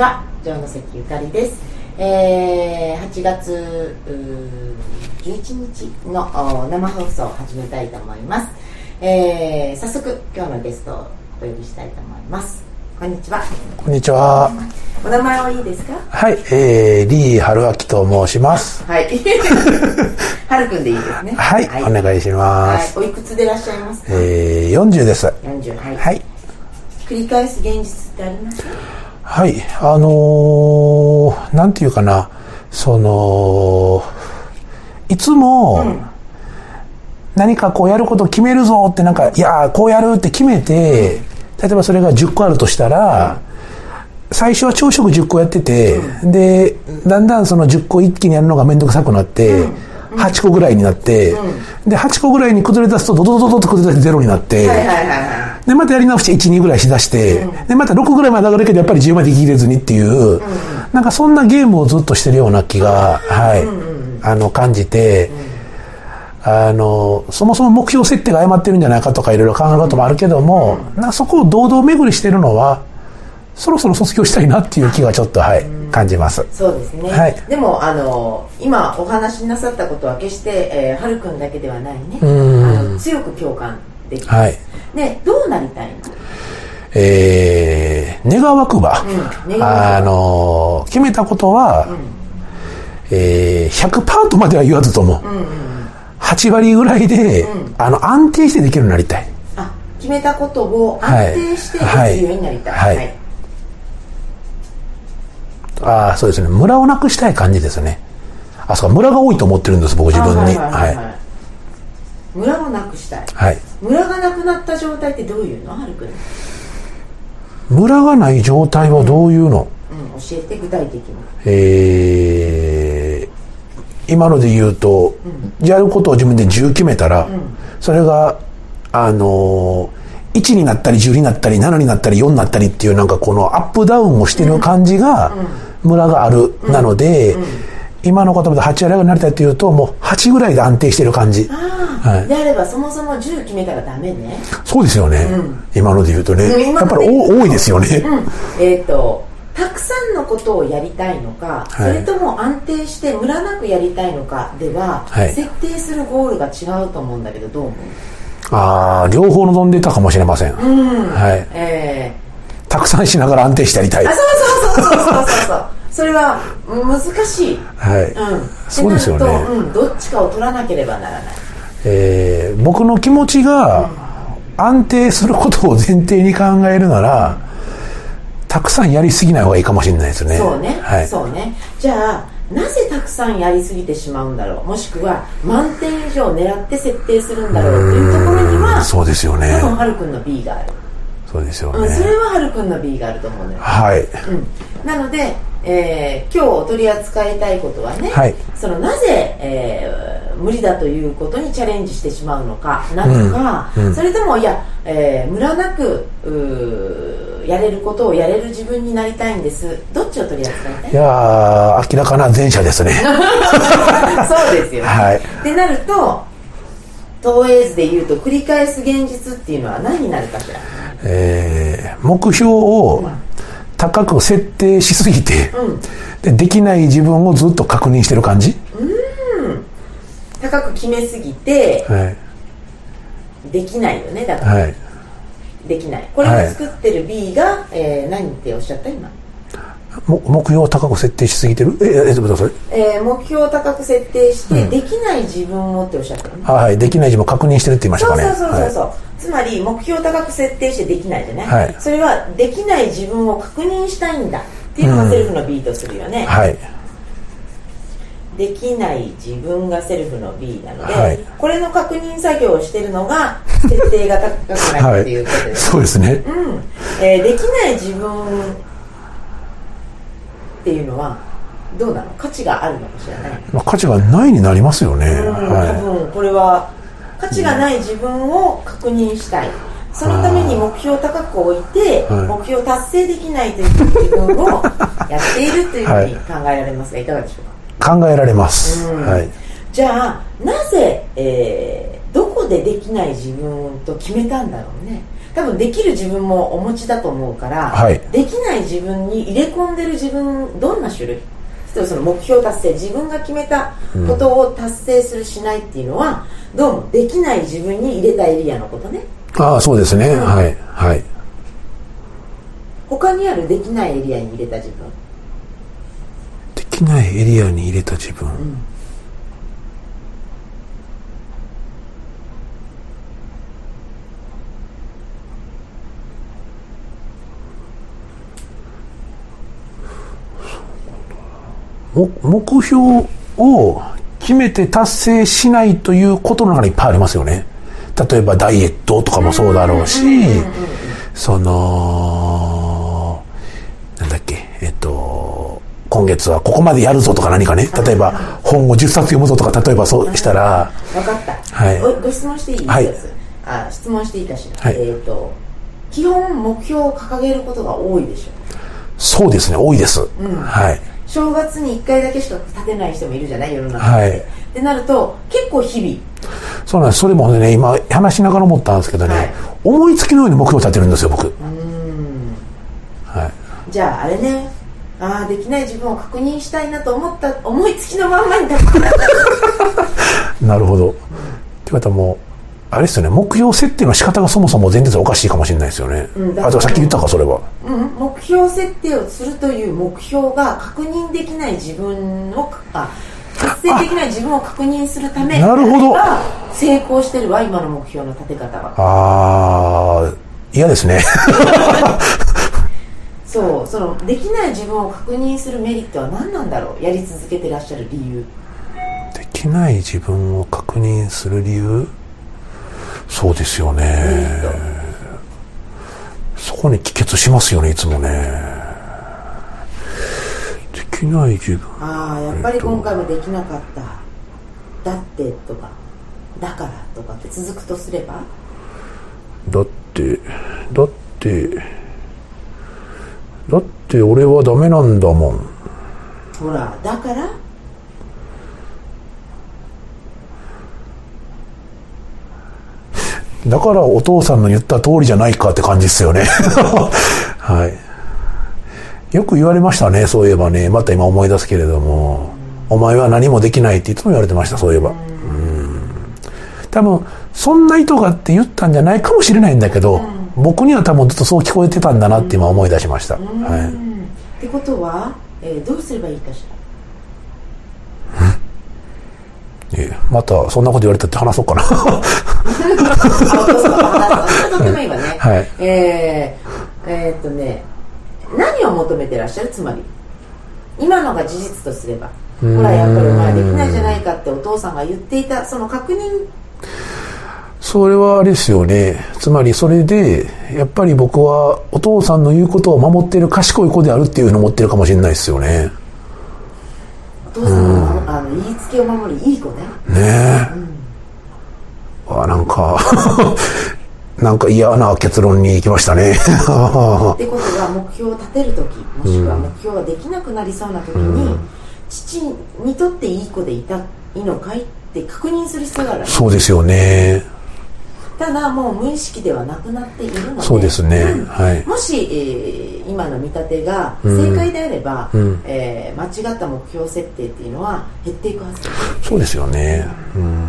ちは城関ゆかりです、えー、8月うー11日のお生放送を始めたいと思います、えー、早速今日のゲストをお呼びしたいと思います。こんにちは。こんにちは。お名前はいいですか？はい、えー、リー春明と申します。はい。はるくんでいいですね。はい、お願いします。はい、おいくつでいらっしゃいますか、えー、40です。40はい、はい。繰り返す現実ってあります？かはい、あのー、なんていうかな、その、いつも、何かこうやることを決めるぞってなんか、いやーこうやるって決めて、例えばそれが10個あるとしたら、最初は朝食10個やってて、で、だんだんその10個一気にやるのがめんどくさくなって、8個ぐらいになって、で、8個ぐらいに崩れ出すと、ドドドドドと崩れ出して0になって、はいはいはいで、またやり直して1、2ぐらいしだして、で、また6ぐらいまで上がるけど、やっぱり10まで切れずにっていう、なんかそんなゲームをずっとしてるような気が、はい、あの、感じて、あの、そもそも目標設定が誤ってるんじゃないかとかいろいろ考えることもあるけども、なんかそこを堂々巡りしてるのは、そろそろ卒業したいなっていう気がちょっと、はい、感じます。そうですね、はい。でもあの今お話しなさったことは決して、えー、はるくんだけではないね。ん。あの強く共感できます、はい。でどうなりたいの？えー、願わくば、うんあの、決めたことは、えー、100%とまでは言わずとも、8割ぐらいで、あの、安定してできるようになりたい。あ決めたことを安定してではい。きるようになりたい、はいああ、そうですね。ムラをなくしたい感じですね。あ、そうか、ムラが多いと思ってるんです、僕自分に。あはい。ムラをなくしたいはい。ムラがなくなった状態ってどういうの？はるくん、ムラがない状態はどういうの、うん、教えて具体的にえー、今ので言うと、やることを自分で10決めたら、それが、あのー、1になったり10になったり7になったり4になったりっていうなんかこのアップダウンをしてる感じがムラがある、なので、今の言葉で8割ぐらいになりたいっていうともう8ぐらいで安定してる感じ、ああ、はい。であればそもそも10決めたらダメね。そうですよね、今ので言うとね、うん今やっぱりお多いですよね、うん、えっ、とたくさんのことをやりたいのか、はい。それとも安定してムラなくやりたいのかでは、はい。設定するゴールが違うと思うんだけどどう思う？ああ両方望んでたかもしれません、はい、えたくさんしながら安定してやりたい。ー、あそうそうそうそうそうそうそれはうん難しい、はい、うん、そうですよね。うん、どっちかを取らなければならない。えー僕の気持ちが安定することを前提に考えるなら、たくさんやりすぎない方がいいかもしれないですね。そうね、はい。そうね。じゃあなぜたくさんやりすぎてしまうんだろう？もしくは満点以上狙って設定するんだろう？っていうところにはそうですよね。多。分はるくんの B がある、そうですようん、それね。ははるくんの B があると思うのよ、はい。うん、なので、えー今日取り扱いたいことはね、はい。そのなぜ、えー無理だということにチャレンジしてしまうのかなのか、うん。うん。それともいや、えームラなくうーやれることをやれる自分になりたいんです。どっちを取り扱いたい？いやー、明らかな前者ですね。そうですよ。ね、はい。ってなると東映図で言うと繰り返す現実っていうのは何になるかしら？えー目標を高く設定しすぎて、でできない自分をずっと確認してる感じ、高く決めすぎてはい。できないよねだから、はい。できない。これを作ってる B が、えー何っておっしゃった今、も目標を高く設定しすぎてる？え、え、え。えー目標を高く設定して、うん。できない自分をっておっしゃったよねあはい。できない自分を確認してるって言いましたそう。そうそうそうそう、はい。つまり目標を高く設定してできないじゃない、はい。それはできない自分を確認したいんだっていうのがセルフの B とするよね、はい。できない自分がセルフの B なので、はい。これの確認作業をしてるのが 設定が高くないっていうことはい。です、そうですね。うん。えーできない自分っていうのはどうなの？価値があるのかしらない、まあ、価値がないになりますよね。うん多は分これは価値がない自分を確認したい。そのために目標を高く置いて、はい。目標を達成できないという自分をやっているというふうに考えられますがいかがでしょうか？い。考えられます。うんはい。じゃあなぜ、えーどこでできない自分と決めたんだろうね多分できる自分もお持ちだと思うから、はいできない自分に入れ込んでる自分どんな種類？例えばその目標達成自分が決めたことを達成するしないっていうのはどうもできない自分に入れたエリアのことねああ、そうですね。はい。はい。他にあるできないエリアに入れた自分できないエリアに入れた自分。も目標を決めて達成しないということの中にいっぱいありますよね。例えばダイエットとかもそうだろうし、その、なんだっけ、えっと、今月はここまでやるぞとか何かね、例えば本を10冊読むぞとか、例えばそうしたら、分かった、はい。ごご質問していい、はい。あ質問していいかしら、はい。えっ、と基本目標を掲げることが多いでしょそうですね、多いです。はい。正月に1回だけしか立てない人もいるじゃない世の中って、はい。ってなると結構日々。そうなんです。それもね、今話しながら思ったんですけどね、はい。思いつきのように目標を立てるんですよ、僕。はい。じゃああれねああできない自分を確認したいなと思った思いつきのまんまに立てた なるほど。ってことはもう、あれですよね、目標設定の仕方がそもそも全然おかしいかもしれないですよね。うんあとさっき言ったか、それは。うん、目標設定をするという目標が確認できない自分をあ達成できない自分を確認するためなるほどが成功してるわ今の目標の立て方はあー、嫌ですね。そうそのできない自分を確認するメリットは何なんだろう？やり続けてらっしゃる理由できない自分を確認する理由？そうですよね。そこに帰結しますよね、いつもね。できない自分。ああやっぱり今回もできなかっただってとかだからとかって続くとすれば？だって、だって、だって俺はダメなんだもん。ほらだから？だからお父さんの言った通りじゃないかって感じですよね。はい。よく言われましたね、そういえばね。また今思い出すけれども。お前は何もできないっていつも言われてました、そういえば。うん。多分、そんな意図があって言ったんじゃないかもしれないんだけど、僕には多分ずっとそう聞こえてたんだなって今思い出しました。はい。うんってことは、えーどうすればいいかし ええまたそんなこと言われたって話そうかな。とってもいいわね、はい えー、えーっとね何を求めてらっしゃる？つまり今のが事実とすればほらやっぱりお前できないじゃないかってお父さんが言っていたその確認それはあれですよね。つまりそれで、やっぱり僕はお父さんの言うことを守っている賢い子であるっていうのを持ってるかもしれないですよね。お父さんのあの言いつけを守るいい子ねねえ。あ、なんか、なんか嫌な結論に行きましたね。ってことは目標を立てる時もしくは目標ができなくなりそうな時に、父にとっていい子でいたいいのかいって確認する必要があるそうですよね。ただもう無意識ではなくなっているのでそうですねんはいもし、えー今の見立てが正解であれば、んえー間違った目標設定っていうのは減っていくはずですそうですよね。うん。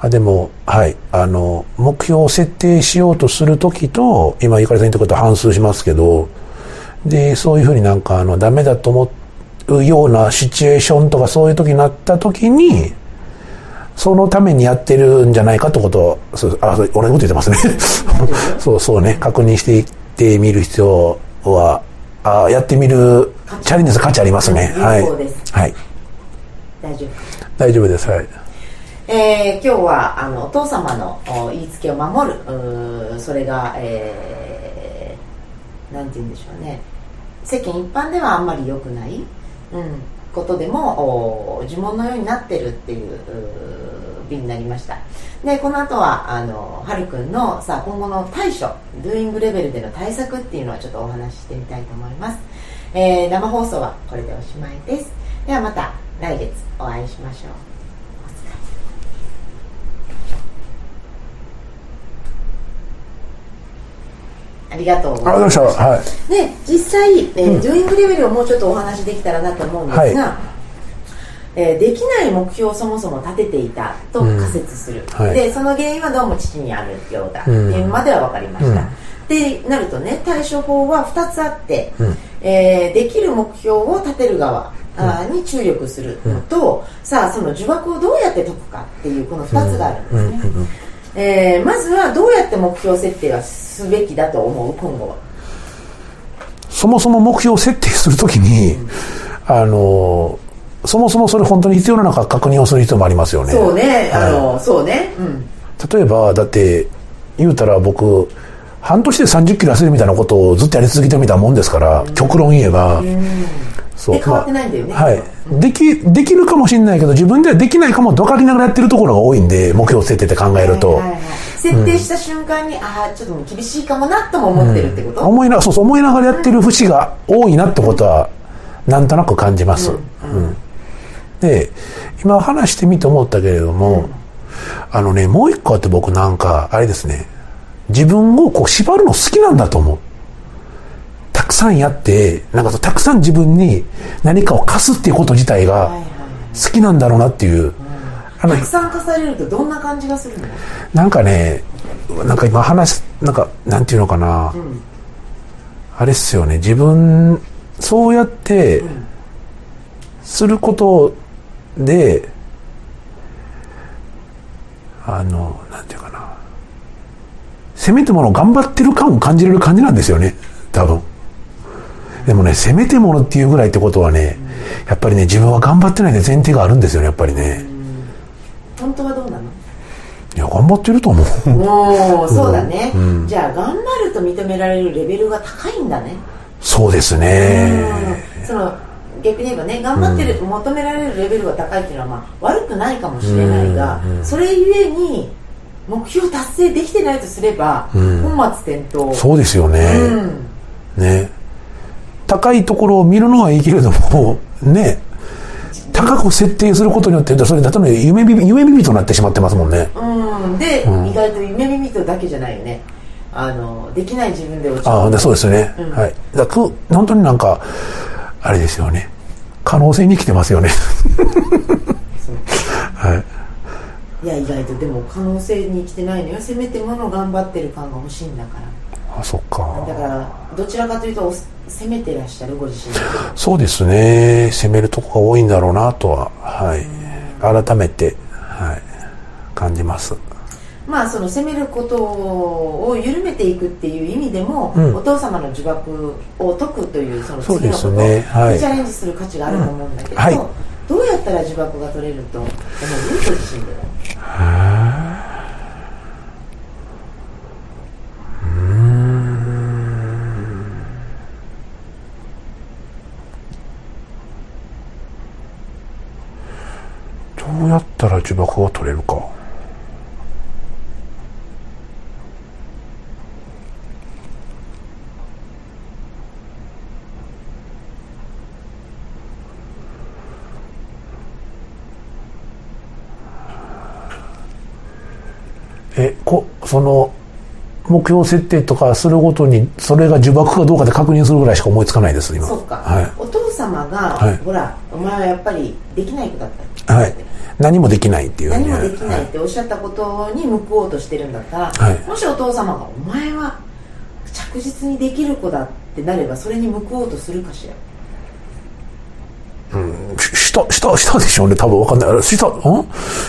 あ、でも、はい。あの、目標を設定しようとするときと、今、ゆかりさん言ったこと反数しますけど、で、そういうふうになんか、あの、ダメだと思うようなシチュエーションとかそういう時になった時に、そのためにやってるんじゃないかってことを、あ、俺のこと言ってますね。そうそうね。確認していってみる必要は、あやってみるチャレンジの価値ありますね。うんはい。はい。大丈夫大丈夫です。はい。えー今日はあのお父様のお言いつけを守るそれが、えーなんて言うんでしょうね世間一般ではあんまり良くない、うん、ことでも呪文のようになってるっていう日になりました。でこの後はあのはるくんのさ今後の対処ドゥーイングレベルでの対策っていうのをちょっとお話ししてみたいと思います、えー生放送はこれでおしまいです。ではまた来月お会いしましょう。りがとうござありがとうございました。はい。で実際、えードゥイングレベルをもうちょっとお話しできたらなと思うんですが、はい。えーできない目標をそもそも立てていたと仮説する、はい。でその原因はどうも父にあるようだ。うん。いうまでは分かりました、うん。でなるとね対処法は2つあって、うん。えーできる目標を立てる側に注力するのと、さあその呪縛をどうやって解くかっていうこの2つがあるんですね、えーまずはどうやって目標設定はすべきだと思う？今後は。そもそも目標を設定するときに、あの、そもそもそれ本当に必要なのか確認をする必要もありますよね。そうね、あの、そうね、うん。例えば、だって、言うたら僕、半年で30キロ痩せるみたいなことをずっとやり続けてるみたもんですから、極論言えば、そで変わってないんだよね。まあはい。でき、できるかもしれないけど、自分ではできないかも分かりながらやってるところが多いんで、目標設定って考えると。はいはいはい設定した瞬間に、ああ、ちょっと厳しいかもなとも思ってるってこと、思いなそうそう思いながらやってる節が多いなってことはなんとなく感じます、うんで今話してみて思ったけれども、あのねもう一個あって僕なんかあれですね。自分をこう縛るの好きなんだと思う。たくさんやってなんかたくさん自分に何かを貸すっていうこと自体が好きなんだろうなっていう、あのたくさん課されるとどんな感じがするの？なんかねなんか今話なんかなんていうのかな、ん。あれっすよね。自分そうやってすることで、あのなんていうかな。せめてもの頑張ってる感を感じれる感じなんですよね。多分でもねせめてものっていうぐらいってことはねやっぱりね自分は頑張ってないで前提があるんですよねやっぱりね。本当はどうなの？いや頑張ってると思う。もうそうだね、うん。じゃあ頑張ると認められるレベルが高いんだね、そうですね。うん。その逆に言えばね頑張ってる、求められるレベルが高いっていうのは、まあ、悪くないかもしれないが、うんうん。それゆえに目標達成できてないとすれば、うん。本末転倒。そうですよね、うん。ね高いところを見るのはいいけれどもね。高く設定することによってそれ例えば夢ビビ夢ビビとなってしまってますもんね。うん、で、うん。意外と夢耳とだけじゃないよね。あのできない自分で落ちああでそうですね、うん。はい。だく本当になんかあれですよね。可能性に来てますよね。はい。いや意外と。でも可能性に来てないのよ。せめてもの頑張ってる感が欲しいんだからあそっか。だからどちらかというと攻めてらっしゃるご自身でそうですね。攻めるとこが多いんだろうなとははい。改めてはい。感じます。まあその攻めることを緩めていくっていう意味でも、うん。お父様の呪縛を解くというそのそうです次のことね。はいにチャレンジする価値があると思うんだけど、うん。はい。どうやったら呪縛が取れると思う？ご自身でどうやったら呪縛が取れるか。えこその目標設定とかするごとにそれが呪縛かどうかで確認するぐらいしか思いつかないです今。そうか、はい。お父様が、はい。ほらお前はやっぱりできない子だった。はい、何もできないっていうね何もできないっておっしゃったことに報おうとしてるんだったら、はい。もしお父様が「お前は着実にできる子だ」ってなればそれに報おうとするかしら。ししたしたしたでしょうね。多分わかんない。あれしたん？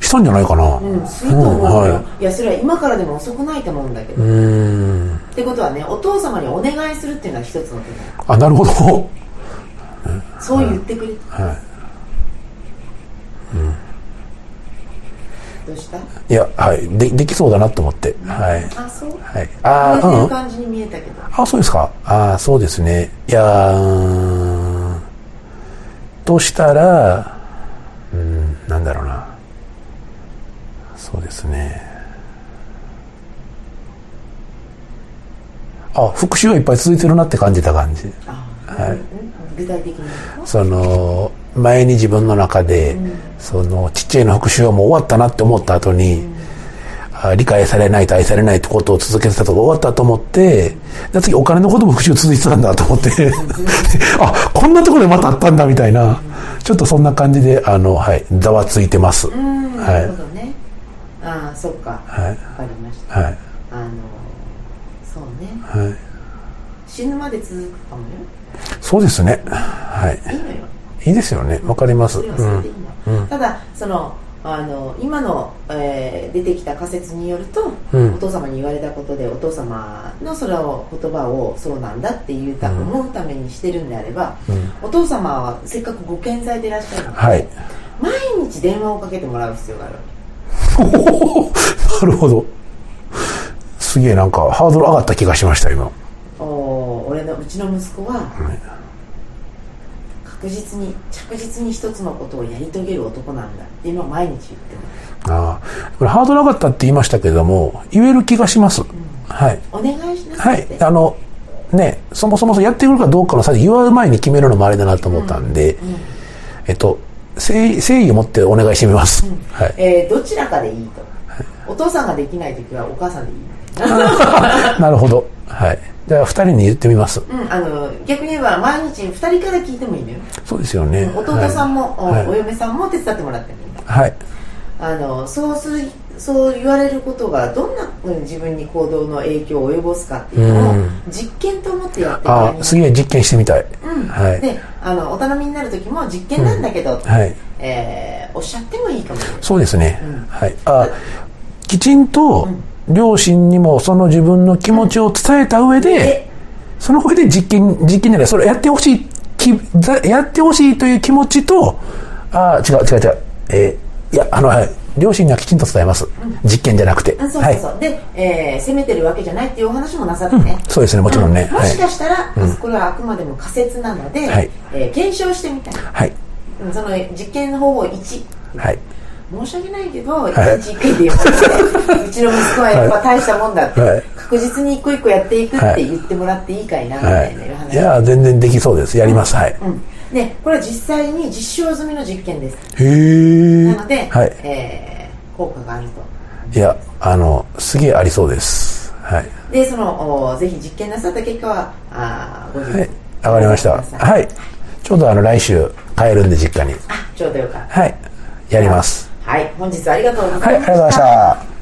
したんじゃないかな。うんすると思うよ、、うんはい。やそれは今からでも遅くないと思うんだけど、うーん。ってことはねお父様にお願いするっていうのは一つの手だあなるほど。そう言ってくれ、はどうした？いいやはい。でできそうだなと思って。はい。あそう？はい。あ超えてーうんる感じに見えたけど、あそうですか。ああそうですね。いやとしたらうんなんだろうな。そうですね。あ復習がいっぱい続いてるなって感じた感じ。あはい。うん具体的にその前に自分の中で、そのちっちゃいの復習はもう終わったなって思った後に、あ理解されないと愛されないってことを続けてたとこ終わったと思って、で次お金のことも復習続いてたんだと思って、あ、こんなところでまたあったんだみたいな、ちょっとそんな感じで、あの、はい、ざわついてます。うん。はないるほどね。ああそっか。はい。わかりました。はい。あのそうね。はい。死ぬまで続くかもよ。そうですね。はい。いいのよいいですよね。わかります。ただそのあの今の、えー出てきた仮説によると、うんお父様に言われたことでお父様のその言葉をそうなんだって言うた、うん思うためにしてるんであれば、うんお父様はせっかくご健在でいらっしゃるので、はい。毎日電話をかけてもらう必要があるわ なるほど。すげえなんかハードル上がった気がしました、今。けお俺のうちの息子は、確実に着実に一つのことをやり遂げる男なんだっていうのを毎日言ってますああ。これハードル上がったって言いましたけれども、言える気がします。はい。お願いしなはい。あの、ね、そもそもやってくるかどうかの際言わう前に決めるのもあれだなと思ったんで、えっと、誠意誠意を持ってお願いしてみます。はい。えーどちらかでいいと、お父さんができない時はお母さんでいい なるほど。はい。じゃあ、二人に言ってみます。うん、あの逆に言えば毎日2人から聞いてもいいのよそうですよね。弟さんも、おはいお嫁さんも手伝ってもらってもいいのはい。あのそうするそう言われることがどんなうん自分に行動の影響を及ぼすかっていうのをうん実験と思ってやっていああ、すげえ実験してみたい。うんはい。であのお頼みになる時も実験なんだけど、はい。えーおっしゃってもいいかもしれないそうですね。うんはい。あきちんと、両親にもその自分の気持ちを伝えた上で、でその上で実験、実験じゃない、それやってほしいやってほしいという気持ちと、あ違う違う違う、えーいや、あの、はい。両親にはきちんと伝えます。実験じゃなくて。うんそうはい。そうそう、で、えー責めてるわけじゃないっていうお話もなさってね、そうですね、もちろんね。もはい。しかしたら、これはあくまでも仮説なので、はいえー検証してみたいはい。うんその実験の方法1はい。申し訳ないけど、い一日一回で言われてうちの息子はやっぱ大したもんだって、はい確実に一個一個やっていくって言ってもらっていいかいなみたはいいな話、い。いや、全然できそうです。やります。はい。うん、でこれは実際に実証済みの実験ですへえ。なので、はい。えー効果があるといや、あの、すげえありそうです。はい。でそのおぜひ実験なさった結果はあーご自はい分。わかりました。はい。ちょうどあの、来週帰るんで、実家に。あちょうどよかったはい。やります。はい本日はありがとうございました、はい、ありがとうございました。